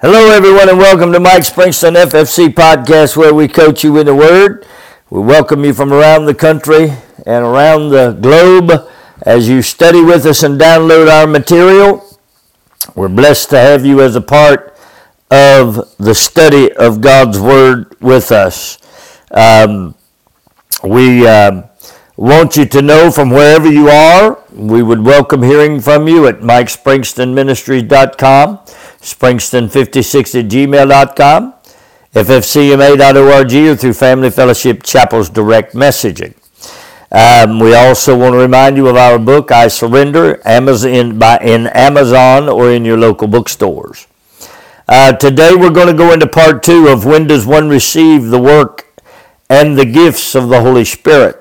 Hello, everyone, and welcome to Mike Springston FFC podcast, where we coach you in the Word. We welcome you from around the country and around the globe as you study with us and download our material. We're blessed to have you as a part of the study of God's Word with us. Um, we um, want you to know from wherever you are, we would welcome hearing from you at MikeSpringstonMinistries.com springston56 at gmail.com, ffcma.org, or through Family Fellowship Chapel's direct messaging. Um, we also want to remind you of our book, I Surrender, Amazon, by, in Amazon or in your local bookstores. Uh, today we're going to go into part two of when does one receive the work and the gifts of the Holy Spirit.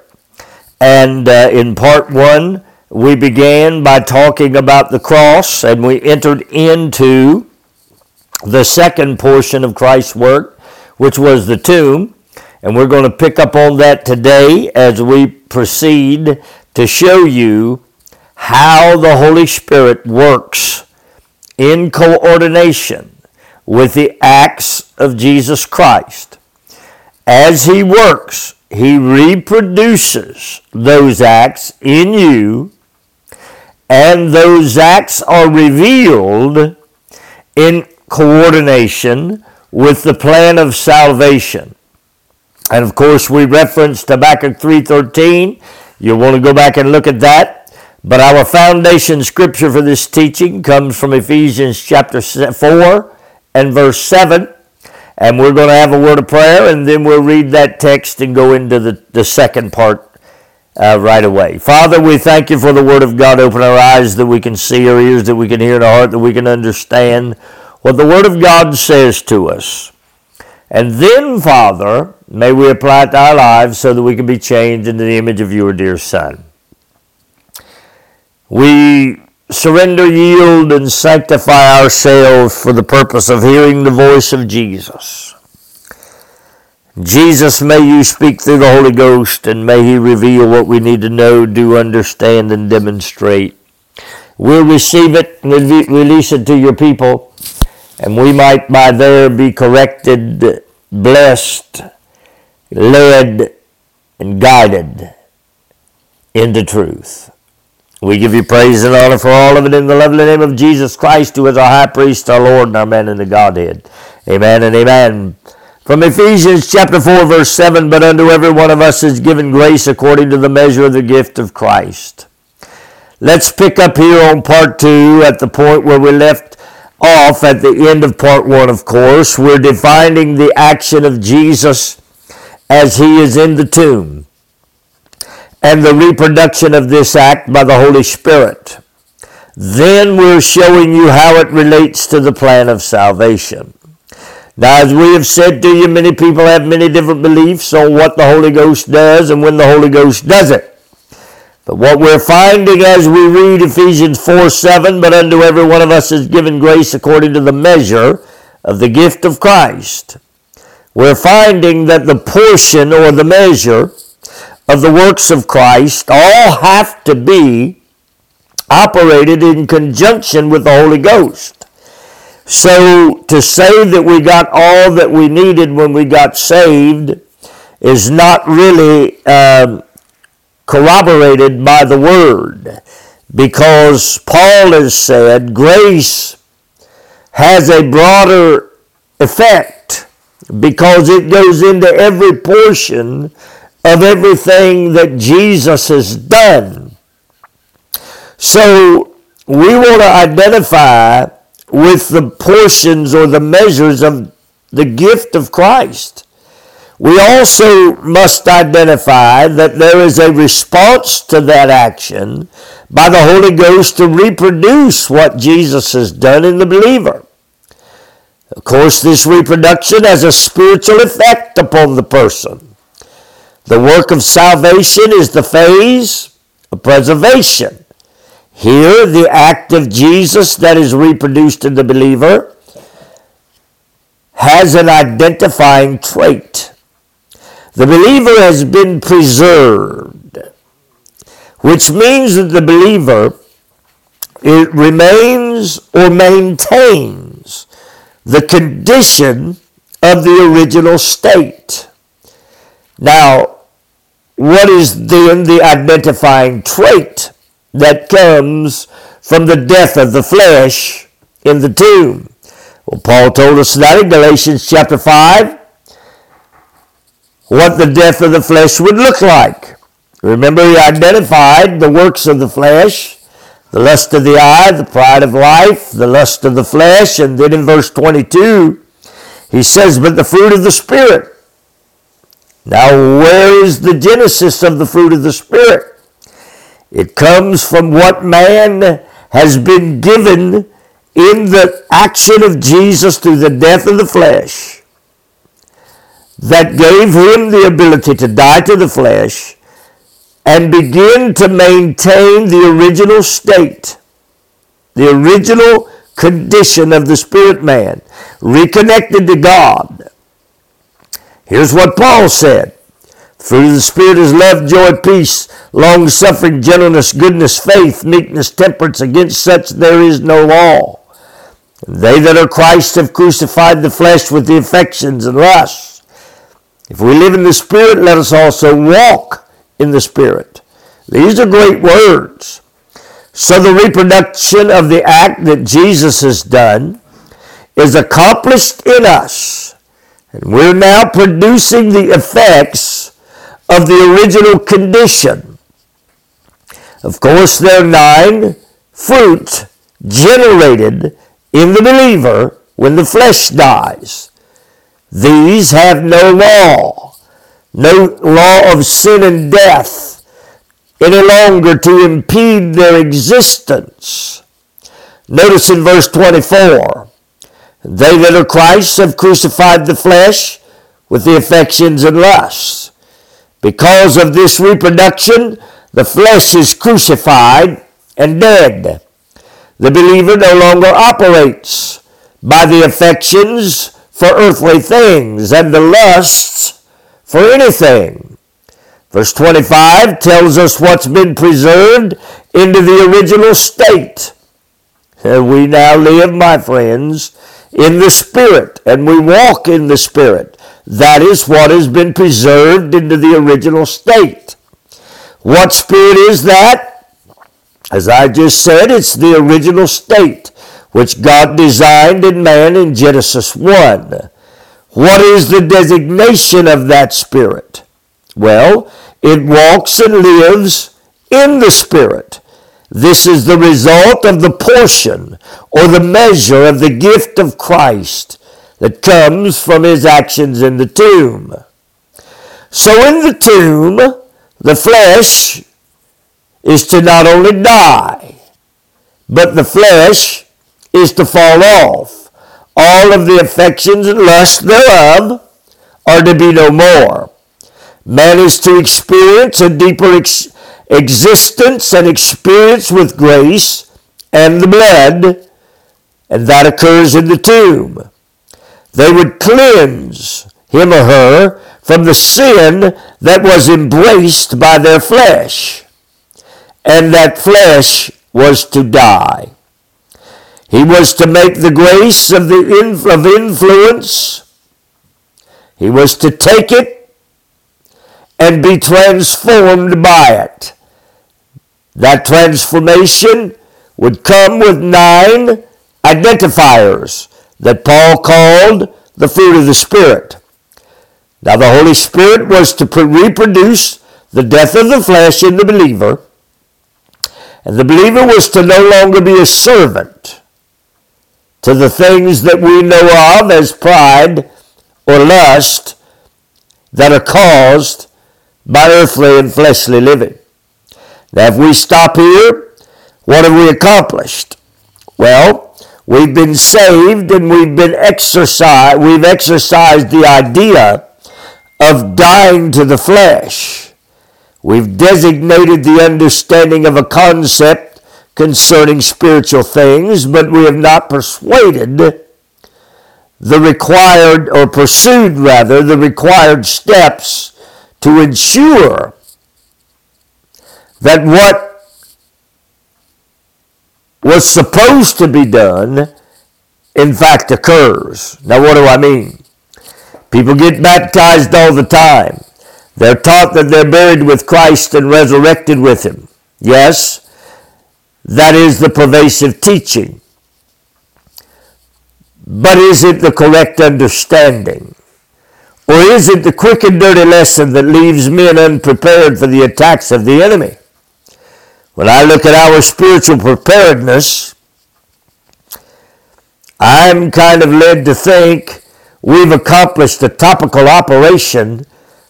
And uh, in part one, we began by talking about the cross and we entered into the second portion of Christ's work, which was the tomb. And we're going to pick up on that today as we proceed to show you how the Holy Spirit works in coordination with the acts of Jesus Christ. As He works, He reproduces those acts in you, and those acts are revealed in coordination with the plan of salvation. And of course, we referenced Habakkuk 3.13. You'll want to go back and look at that. But our foundation scripture for this teaching comes from Ephesians chapter 4 and verse 7. And we're going to have a word of prayer, and then we'll read that text and go into the, the second part uh, right away. Father, we thank you for the Word of God. Open our eyes that we can see, our ears that we can hear, and our heart that we can understand what the Word of God says to us. And then, Father, may we apply it to our lives so that we can be changed into the image of your dear Son. We surrender, yield, and sanctify ourselves for the purpose of hearing the voice of Jesus. Jesus, may you speak through the Holy Ghost and may He reveal what we need to know, do, understand, and demonstrate. We'll receive it and release it to your people and we might by there be corrected, blessed, led, and guided into truth. We give you praise and honor for all of it in the lovely name of Jesus Christ, who is our high priest, our Lord, and our man in the Godhead. Amen and amen. From Ephesians chapter 4, verse 7, but unto every one of us is given grace according to the measure of the gift of Christ. Let's pick up here on part two at the point where we left off at the end of part one, of course. We're defining the action of Jesus as he is in the tomb and the reproduction of this act by the Holy Spirit. Then we're showing you how it relates to the plan of salvation. Now, as we have said to you, many people have many different beliefs on what the Holy Ghost does and when the Holy Ghost does it. But what we're finding as we read Ephesians 4 7, but unto every one of us is given grace according to the measure of the gift of Christ. We're finding that the portion or the measure of the works of Christ all have to be operated in conjunction with the Holy Ghost. So to say that we got all that we needed when we got saved is not really um, corroborated by the Word because Paul has said grace has a broader effect because it goes into every portion of everything that Jesus has done. So we want to identify with the portions or the measures of the gift of Christ. We also must identify that there is a response to that action by the Holy Ghost to reproduce what Jesus has done in the believer. Of course, this reproduction has a spiritual effect upon the person. The work of salvation is the phase of preservation. Here, the act of Jesus that is reproduced in the believer has an identifying trait. The believer has been preserved, which means that the believer it remains or maintains the condition of the original state. Now, what is then the identifying trait that comes from the death of the flesh in the tomb? Well, Paul told us that in Galatians chapter 5, what the death of the flesh would look like. Remember, he identified the works of the flesh, the lust of the eye, the pride of life, the lust of the flesh, and then in verse 22, he says, but the fruit of the Spirit. Now, where is the genesis of the fruit of the Spirit? It comes from what man has been given in the action of Jesus through the death of the flesh that gave him the ability to die to the flesh and begin to maintain the original state, the original condition of the spirit man, reconnected to God. Here's what Paul said. Fruit of the Spirit is love, joy, peace, long suffering, gentleness, goodness, faith, meekness, temperance. Against such there is no law. They that are Christ have crucified the flesh with the affections and lusts. If we live in the Spirit, let us also walk in the Spirit. These are great words. So the reproduction of the act that Jesus has done is accomplished in us. And we're now producing the effects of the original condition. Of course, there are nine fruits generated in the believer when the flesh dies. These have no law, no law of sin and death any longer to impede their existence. Notice in verse 24, they that are Christ have crucified the flesh with the affections and lusts. Because of this reproduction, the flesh is crucified and dead. The believer no longer operates by the affections for earthly things and the lusts for anything. Verse 25 tells us what's been preserved into the original state. And we now live, my friends, in the Spirit, and we walk in the Spirit. That is what has been preserved into the original state. What Spirit is that? As I just said, it's the original state which God designed in man in Genesis 1. What is the designation of that Spirit? Well, it walks and lives in the Spirit. This is the result of the portion or the measure of the gift of Christ that comes from his actions in the tomb. So in the tomb, the flesh is to not only die, but the flesh is to fall off. All of the affections and lusts thereof are to be no more. Man is to experience a deeper ex- existence and experience with grace and the blood, and that occurs in the tomb. They would cleanse him or her from the sin that was embraced by their flesh and that flesh was to die. He was to make the grace of, the of influence. He was to take it and be transformed by it. That transformation would come with nine identifiers that Paul called the fruit of the Spirit. Now, the Holy Spirit was to reproduce the death of the flesh in the believer and the believer was to no longer be a servant to the things that we know of as pride or lust that are caused by earthly and fleshly living. Now, if we stop here, what have we accomplished? Well, we've been saved and we've been exercised, we've exercised the idea of dying to the flesh. We've designated the understanding of a concept concerning spiritual things, but we have not persuaded the required, or pursued rather, the required steps to ensure that what was supposed to be done in fact occurs. Now, what do I mean? People get baptized all the time. They're taught that they're buried with Christ and resurrected with Him. Yes, that is the pervasive teaching. But is it the correct understanding? Or is it the quick and dirty lesson that leaves men unprepared for the attacks of the enemy? When I look at our spiritual preparedness, I'm kind of led to think we've accomplished a topical operation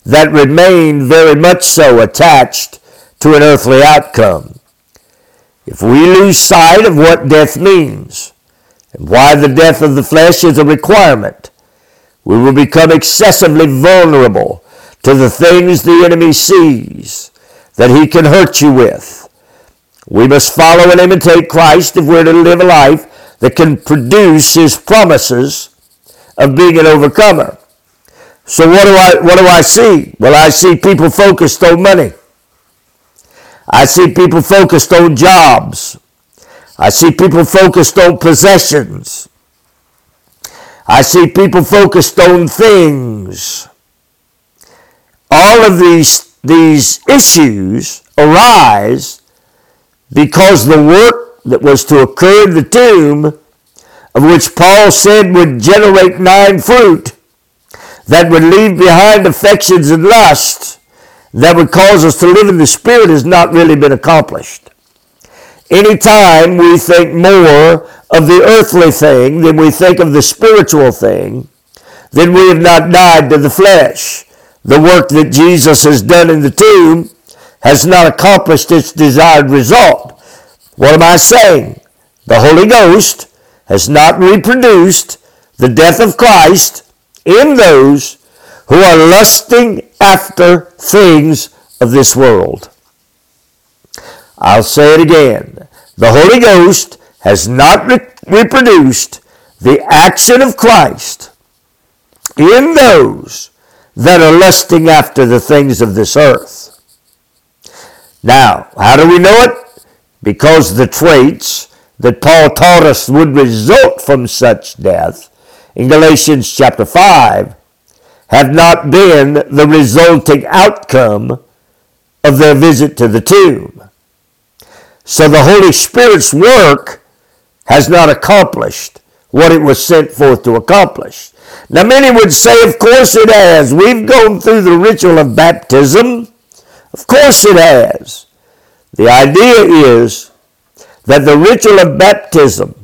that remained very much so attached to an earthly outcome. If we lose sight of what death means and why the death of the flesh is a requirement, we will become excessively vulnerable to the things the enemy sees that he can hurt you with. We must follow and imitate Christ if we're to live a life that can produce his promises of being an overcomer. So what do I what do I see? Well, I see people focused on money. I see people focused on jobs. I see people focused on possessions. I see people focused on things. All of these, these issues arise because the work that was to occur in the tomb, of which Paul said would generate nine fruit, that would leave behind affections and lusts, that would cause us to live in the Spirit has not really been accomplished. Anytime we think more of the earthly thing than we think of the spiritual thing, then we have not died to the flesh. The work that Jesus has done in the tomb has not accomplished its desired result. What am I saying? The Holy Ghost has not reproduced the death of Christ in those who are lusting after things of this world. I'll say it again. The Holy Ghost has not re- reproduced the action of Christ in those that are lusting after the things of this earth. Now, how do we know it? Because the traits that Paul taught us would result from such death in Galatians chapter 5 have not been the resulting outcome of their visit to the tomb. So the Holy Spirit's work has not accomplished what it was sent forth to accomplish. Now, many would say, of course it has. We've gone through the ritual of baptism. Of course it has. The idea is that the ritual of baptism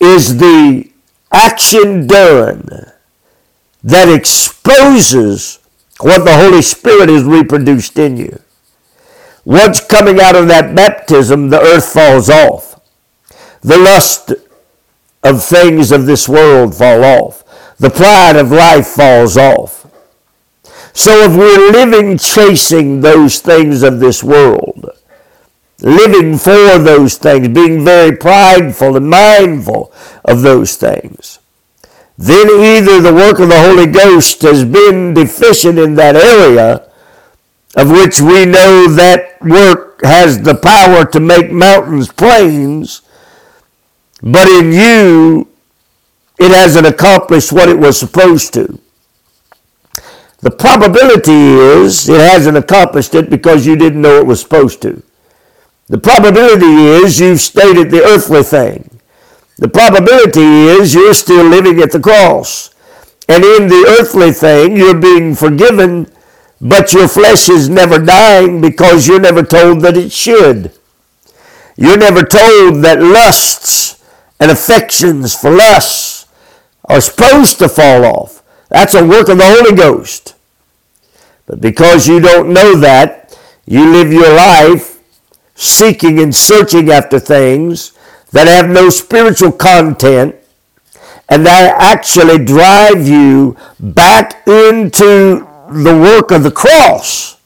is the action done that exposes what the Holy Spirit has reproduced in you. Once coming out of that baptism, the earth falls off. The lust of things of this world fall off. The pride of life falls off. So if we're living chasing those things of this world, living for those things, being very prideful and mindful of those things, then either the work of the Holy Ghost has been deficient in that area, of which we know that work has the power to make mountains plains, but in you, it hasn't accomplished what it was supposed to. The probability is it hasn't accomplished it because you didn't know it was supposed to. The probability is you've stated the earthly thing. The probability is you're still living at the cross. And in the earthly thing, you're being forgiven, but your flesh is never dying because you're never told that it should. You're never told that lusts and affections for lusts are supposed to fall off. That's a work of the Holy Ghost. But because you don't know that, you live your life seeking and searching after things that have no spiritual content and that actually drive you back into the work of the cross.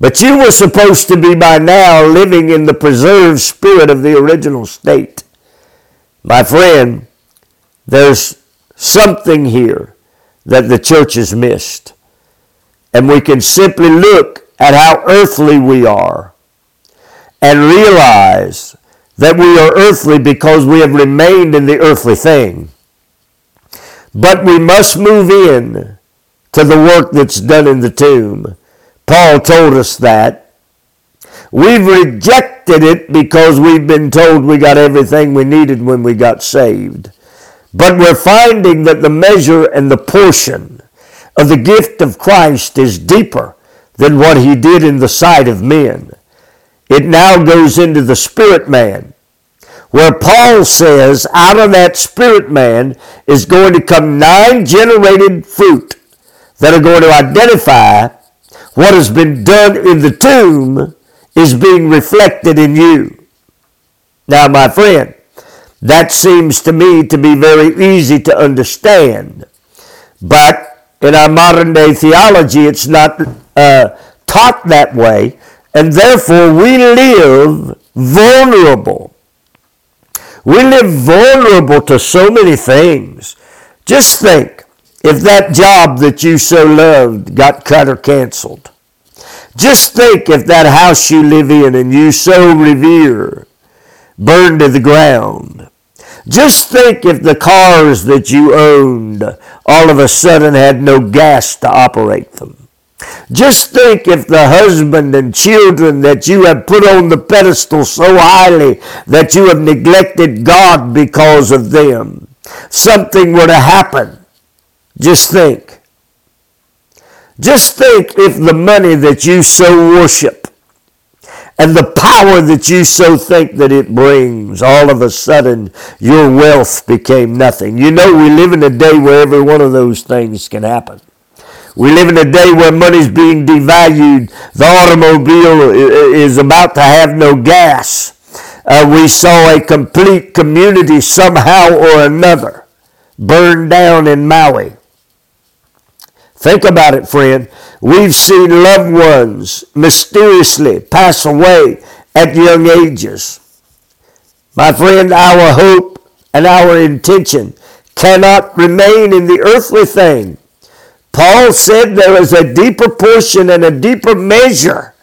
But you were supposed to be by now living in the preserved spirit of the original state. My friend, there's something here that the church has missed. And we can simply look at how earthly we are and realize that we are earthly because we have remained in the earthly thing. But we must move in to the work that's done in the tomb. Paul told us that. We've rejected it because we've been told we got everything we needed when we got saved. But we're finding that the measure and the portion of the gift of Christ is deeper than what he did in the sight of men. It now goes into the spirit man, where Paul says out of that spirit man is going to come nine generated fruit that are going to identify what has been done in the tomb is being reflected in you. Now, my friend, that seems to me to be very easy to understand. But in our modern day theology, it's not uh, taught that way, and therefore we live vulnerable. We live vulnerable to so many things. Just think if that job that you so loved got cut or canceled. Just think if that house you live in and you so revere burned to the ground. Just think if the cars that you owned all of a sudden had no gas to operate them. Just think if the husband and children that you have put on the pedestal so highly that you have neglected God because of them, something were to happen. Just think. Just think if the money that you so worship and the power that you so think that it brings, all of a sudden your wealth became nothing. You know, we live in a day where every one of those things can happen. We live in a day where money's being devalued. The automobile is about to have no gas. Uh, we saw a complete community somehow or another burned down in Maui. Think about it, friend. We've seen loved ones mysteriously pass away at young ages. My friend, our hope and our intention cannot remain in the earthly thing. Paul said there is a deeper portion and a deeper measure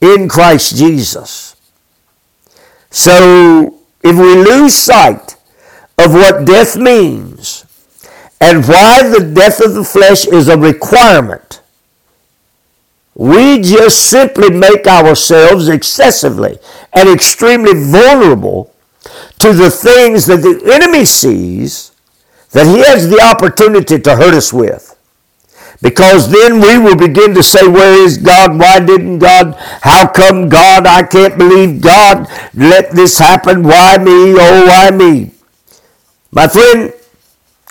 in Christ Jesus. So if we lose sight of what death means and why the death of the flesh is a requirement, we just simply make ourselves excessively and extremely vulnerable to the things that the enemy sees that he has the opportunity to hurt us with. Because then we will begin to say, Where is God? Why didn't God? How come God? I can't believe God let this happen. Why me? Oh, why me? My friend,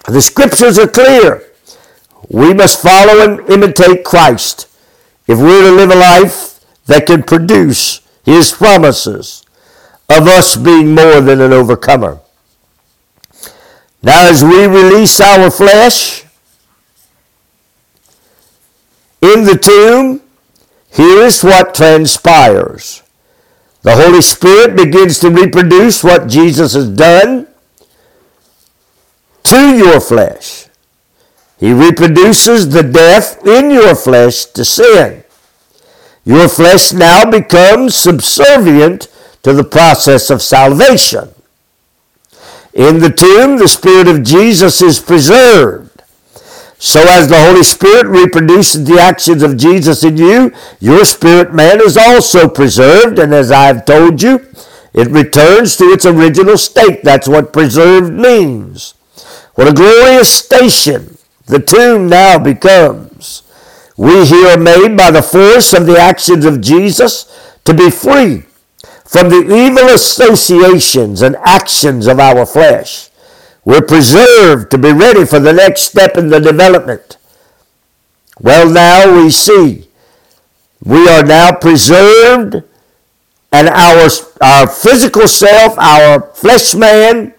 the scriptures are clear. We must follow and imitate Christ if we're to live a life that can produce His promises of us being more than an overcomer. Now, as we release our flesh, in the tomb, here's what transpires. The Holy Spirit begins to reproduce what Jesus has done to your flesh. He reproduces the death in your flesh to sin. Your flesh now becomes subservient to the process of salvation. In the tomb, the Spirit of Jesus is preserved. So as the Holy Spirit reproduces the actions of Jesus in you, your spirit man is also preserved, and as I've told you, it returns to its original state. That's what preserved means. What a glorious station the tomb now becomes. We here are made by the force of the actions of Jesus to be free from the evil associations and actions of our flesh. We're preserved to be ready for the next step in the development. Well, now we see we are now preserved, and our, our physical self, our flesh man,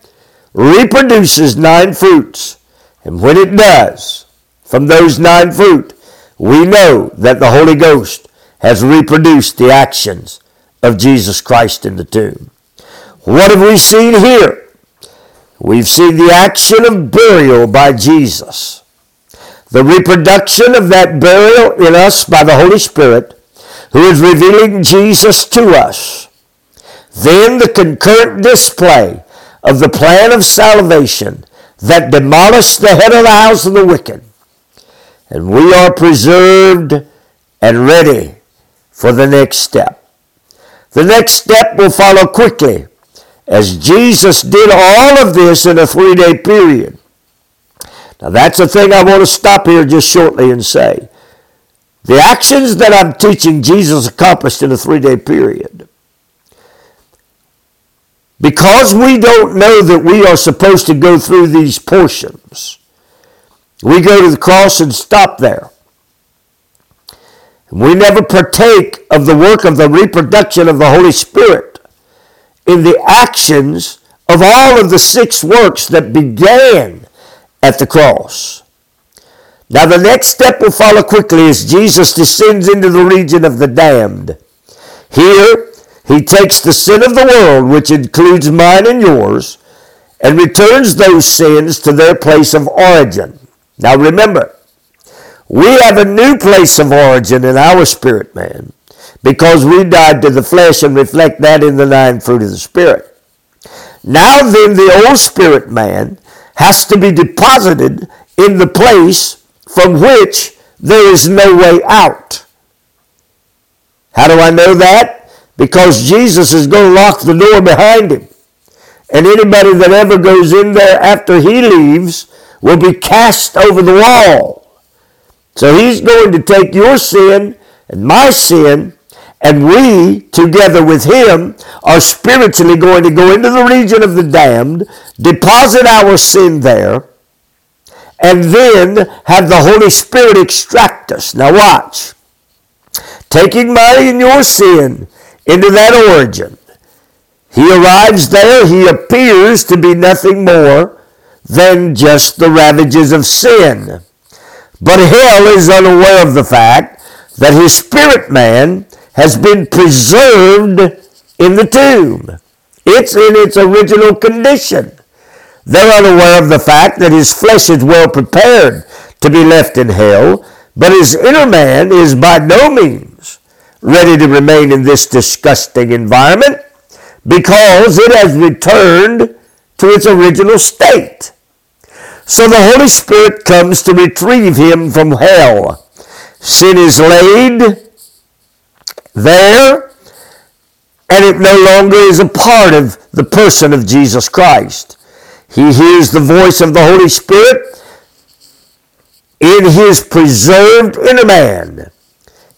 reproduces nine fruits. And when it does, from those nine fruit, we know that the Holy Ghost has reproduced the actions of Jesus Christ in the tomb. What have we seen here? We've seen the action of burial by Jesus, the reproduction of that burial in us by the Holy Spirit, who is revealing Jesus to us. then the concurrent display of the plan of salvation that demolished the head of the house of the wicked. And we are preserved and ready for the next step. The next step will follow quickly as Jesus did all of this in a three day period. Now, that's the thing I want to stop here just shortly and say. The actions that I'm teaching Jesus accomplished in a three day period. Because we don't know that we are supposed to go through these portions, we go to the cross and stop there. We never partake of the work of the reproduction of the Holy Spirit in the actions of all of the six works that began at the cross. Now, the next step will follow quickly as Jesus descends into the region of the damned. Here, he takes the sin of the world, which includes mine and yours, and returns those sins to their place of origin. Now, remember, we have a new place of origin in our spirit man because we died to the flesh and reflect that in the nine fruit of the Spirit. Now then, the old spirit man has to be deposited in the place from which there is no way out. How do I know that? Because Jesus is going to lock the door behind him. And anybody that ever goes in there after he leaves will be cast over the wall. So he's going to take your sin and my sin and we, together with him, are spiritually going to go into the region of the damned, deposit our sin there, and then have the Holy Spirit extract us. Now watch. Taking my and your sin into that origin, he arrives there, he appears to be nothing more than just the ravages of sin. But hell is unaware of the fact that his spirit man has been preserved in the tomb. It's in its original condition. They're unaware of the fact that his flesh is well prepared to be left in hell, but his inner man is by no means ready to remain in this disgusting environment because it has returned to its original state. So the Holy Spirit comes to retrieve him from hell. Sin is laid there, and it no longer is a part of the person of Jesus Christ. He hears the voice of the Holy Spirit in his preserved inner man.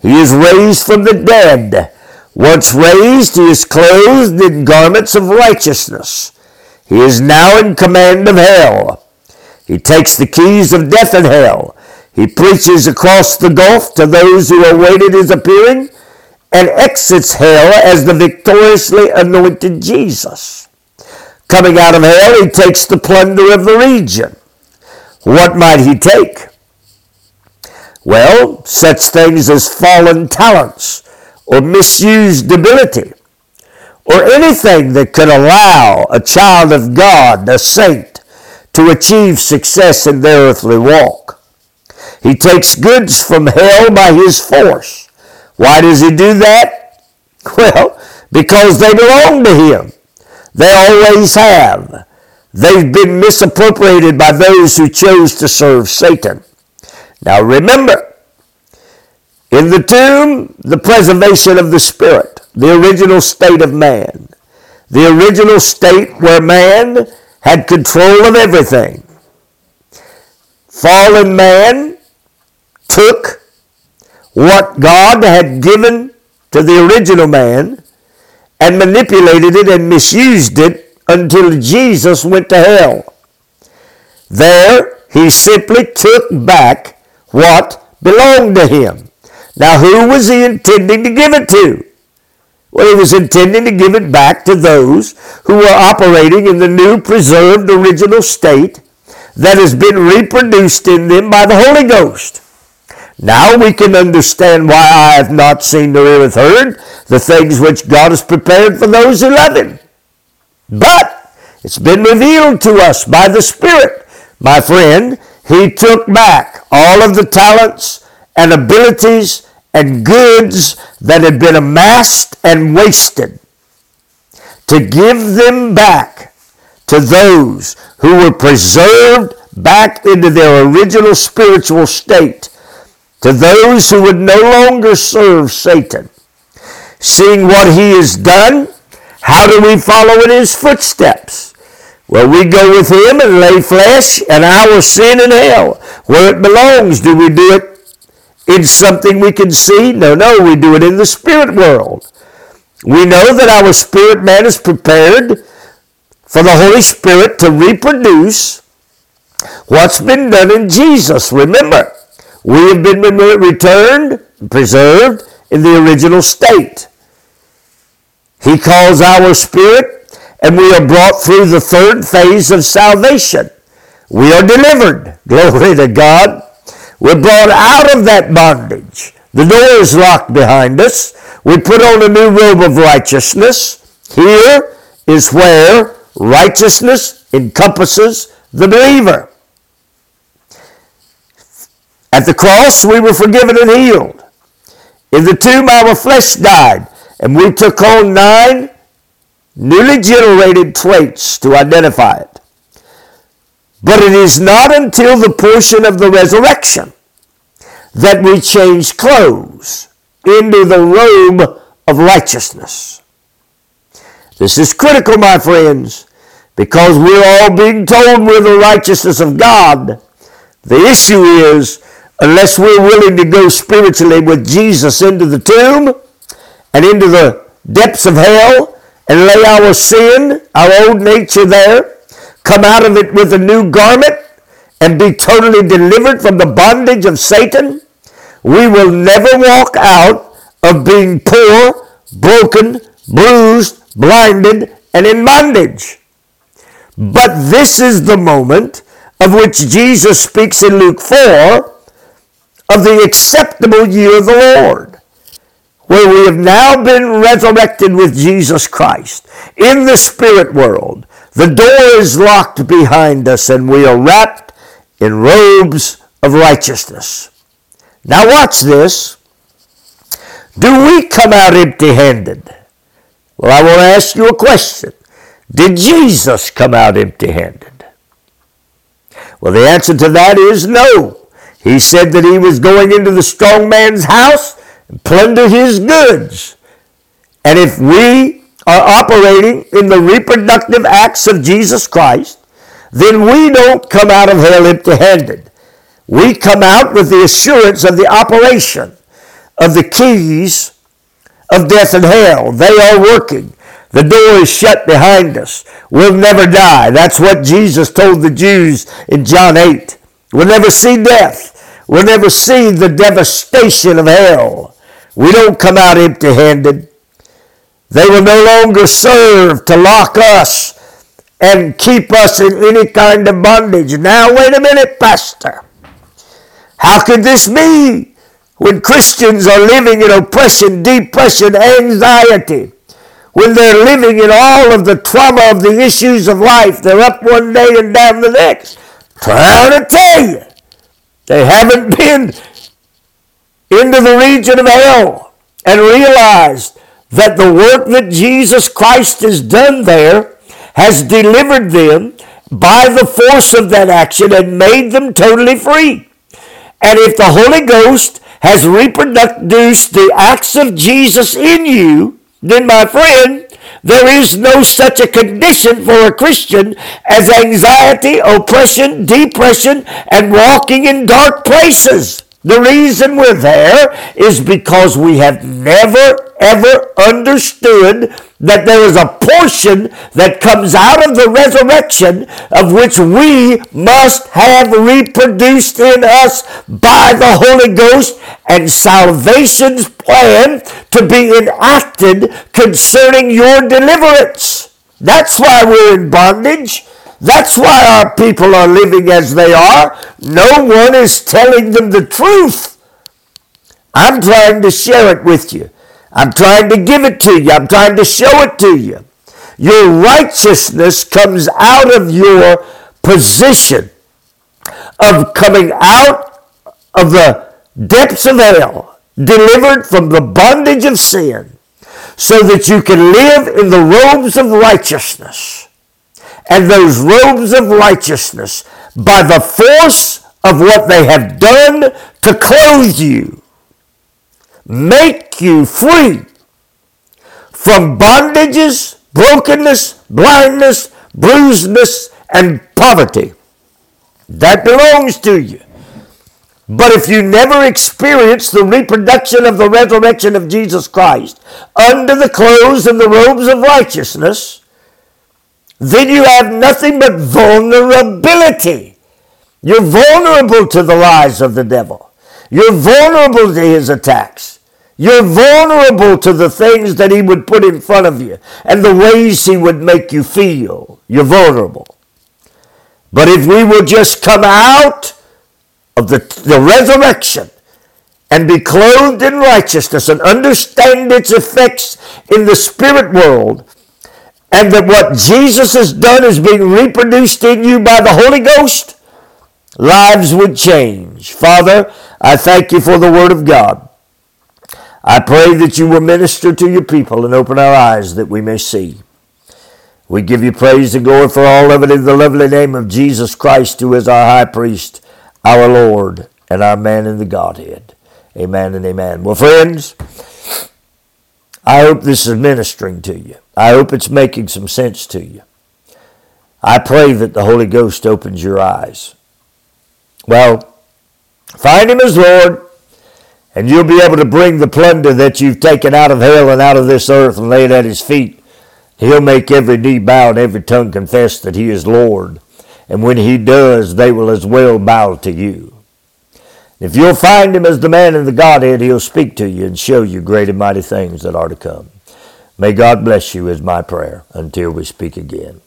He is raised from the dead. Once raised, he is clothed in garments of righteousness. He is now in command of hell. He takes the keys of death and hell. He preaches across the gulf to those who awaited his appearing and exits hell as the victoriously anointed Jesus. Coming out of hell, he takes the plunder of the region. What might he take? Well, such things as fallen talents or misused ability or anything that could allow a child of God, a saint, to achieve success in their earthly walk. He takes goods from hell by his force why does he do that? Well, because they belong to him. They always have. They've been misappropriated by those who chose to serve Satan. Now remember, in the tomb, the preservation of the spirit, the original state of man, the original state where man had control of everything. Fallen man took what God had given to the original man and manipulated it and misused it until Jesus went to hell. There, he simply took back what belonged to him. Now, who was he intending to give it to? Well, he was intending to give it back to those who were operating in the new preserved original state that has been reproduced in them by the Holy Ghost. Now we can understand why eye have not seen nor ear heard the things which God has prepared for those who love Him. But it's been revealed to us by the Spirit. My friend, He took back all of the talents and abilities and goods that had been amassed and wasted. to give them back to those who were preserved back into their original spiritual state, to those who would no longer serve Satan. Seeing what he has done, how do we follow in his footsteps? Well, we go with him and lay flesh and our sin in hell, where it belongs. Do we do it in something we can see? No, no, we do it in the spirit world. We know that our spirit man is prepared for the Holy Spirit to reproduce what's been done in Jesus. Remember, we have been returned, preserved in the original state. He calls our spirit, and we are brought through the third phase of salvation. We are delivered. Glory to God. We're brought out of that bondage. The door is locked behind us. We put on a new robe of righteousness. Here is where righteousness encompasses the believer. At the cross, we were forgiven and healed. In the tomb, our flesh died, and we took on nine newly generated traits to identify it. But it is not until the portion of the resurrection that we change clothes into the robe of righteousness. This is critical, my friends, because we're all being told we're the righteousness of God. The issue is, unless we're willing to go spiritually with Jesus into the tomb and into the depths of hell and lay our sin, our old nature there, come out of it with a new garment, and be totally delivered from the bondage of Satan, we will never walk out of being poor, broken, bruised, blinded, and in bondage. But this is the moment of which Jesus speaks in Luke 4 of the acceptable year of the Lord, where we have now been resurrected with Jesus Christ in the spirit world. The door is locked behind us and we are wrapped in robes of righteousness. Now, watch this. Do we come out empty handed? Well, I want to ask you a question. Did Jesus come out empty handed? Well, the answer to that is no. He said that he was going into the strong man's house and plunder his goods. And if we are operating in the reproductive acts of Jesus Christ, then we don't come out of hell empty handed. We come out with the assurance of the operation of the keys of death and hell. They are working. The door is shut behind us. We'll never die. That's what Jesus told the Jews in John 8. We'll never see death. We'll never see the devastation of hell. We don't come out empty handed. They will no longer serve to lock us and keep us in any kind of bondage. Now, wait a minute, Pastor. How could this be when Christians are living in oppression, depression, anxiety? When they're living in all of the trauma of the issues of life, they're up one day and down the next. Trying to tell you, they haven't been into the region of hell and realized that the work that Jesus Christ has done there has delivered them by the force of that action and made them totally free. And if the Holy Ghost has reproduced the acts of Jesus in you, then my friend, there is no such a condition for a Christian as anxiety, oppression, depression, and walking in dark places. The reason we're there is because we have never ever understood that there is a portion that comes out of the resurrection of which we must have reproduced in us by the Holy Ghost and salvation's plan to be enacted concerning your deliverance. That's why we're in bondage. That's why our people are living as they are. No one is telling them the truth. I'm trying to share it with you. I'm trying to give it to you. I'm trying to show it to you. Your righteousness comes out of your position of coming out of the depths of hell, delivered from the bondage of sin, so that you can live in the robes of righteousness. And those robes of righteousness, by the force of what they have done to clothe you, make you free from bondages, brokenness, blindness, bruisedness, and poverty. That belongs to you. But if you never experience the reproduction of the resurrection of Jesus Christ under the clothes and the robes of righteousness, then you have nothing but vulnerability. You're vulnerable to the lies of the devil. You're vulnerable to his attacks. You're vulnerable to the things that he would put in front of you and the ways he would make you feel. You're vulnerable. But if we will just come out of the, the resurrection and be clothed in righteousness and understand its effects in the spirit world, and that what Jesus has done is being reproduced in you by the Holy Ghost, lives would change. Father, I thank you for the Word of God. I pray that you will minister to your people and open our eyes that we may see. We give you praise and glory for all of it in the lovely name of Jesus Christ, who is our high priest, our Lord, and our man in the Godhead. Amen and amen. Well, friends, I hope this is ministering to you. I hope it's making some sense to you. I pray that the Holy Ghost opens your eyes. Well, find Him as Lord, and you'll be able to bring the plunder that you've taken out of hell and out of this earth and lay it at His feet. He'll make every knee bow and every tongue confess that He is Lord. And when He does, they will as well bow to you. If you'll find Him as the man in the Godhead, He'll speak to you and show you great and mighty things that are to come. May God bless you, is my prayer, until we speak again.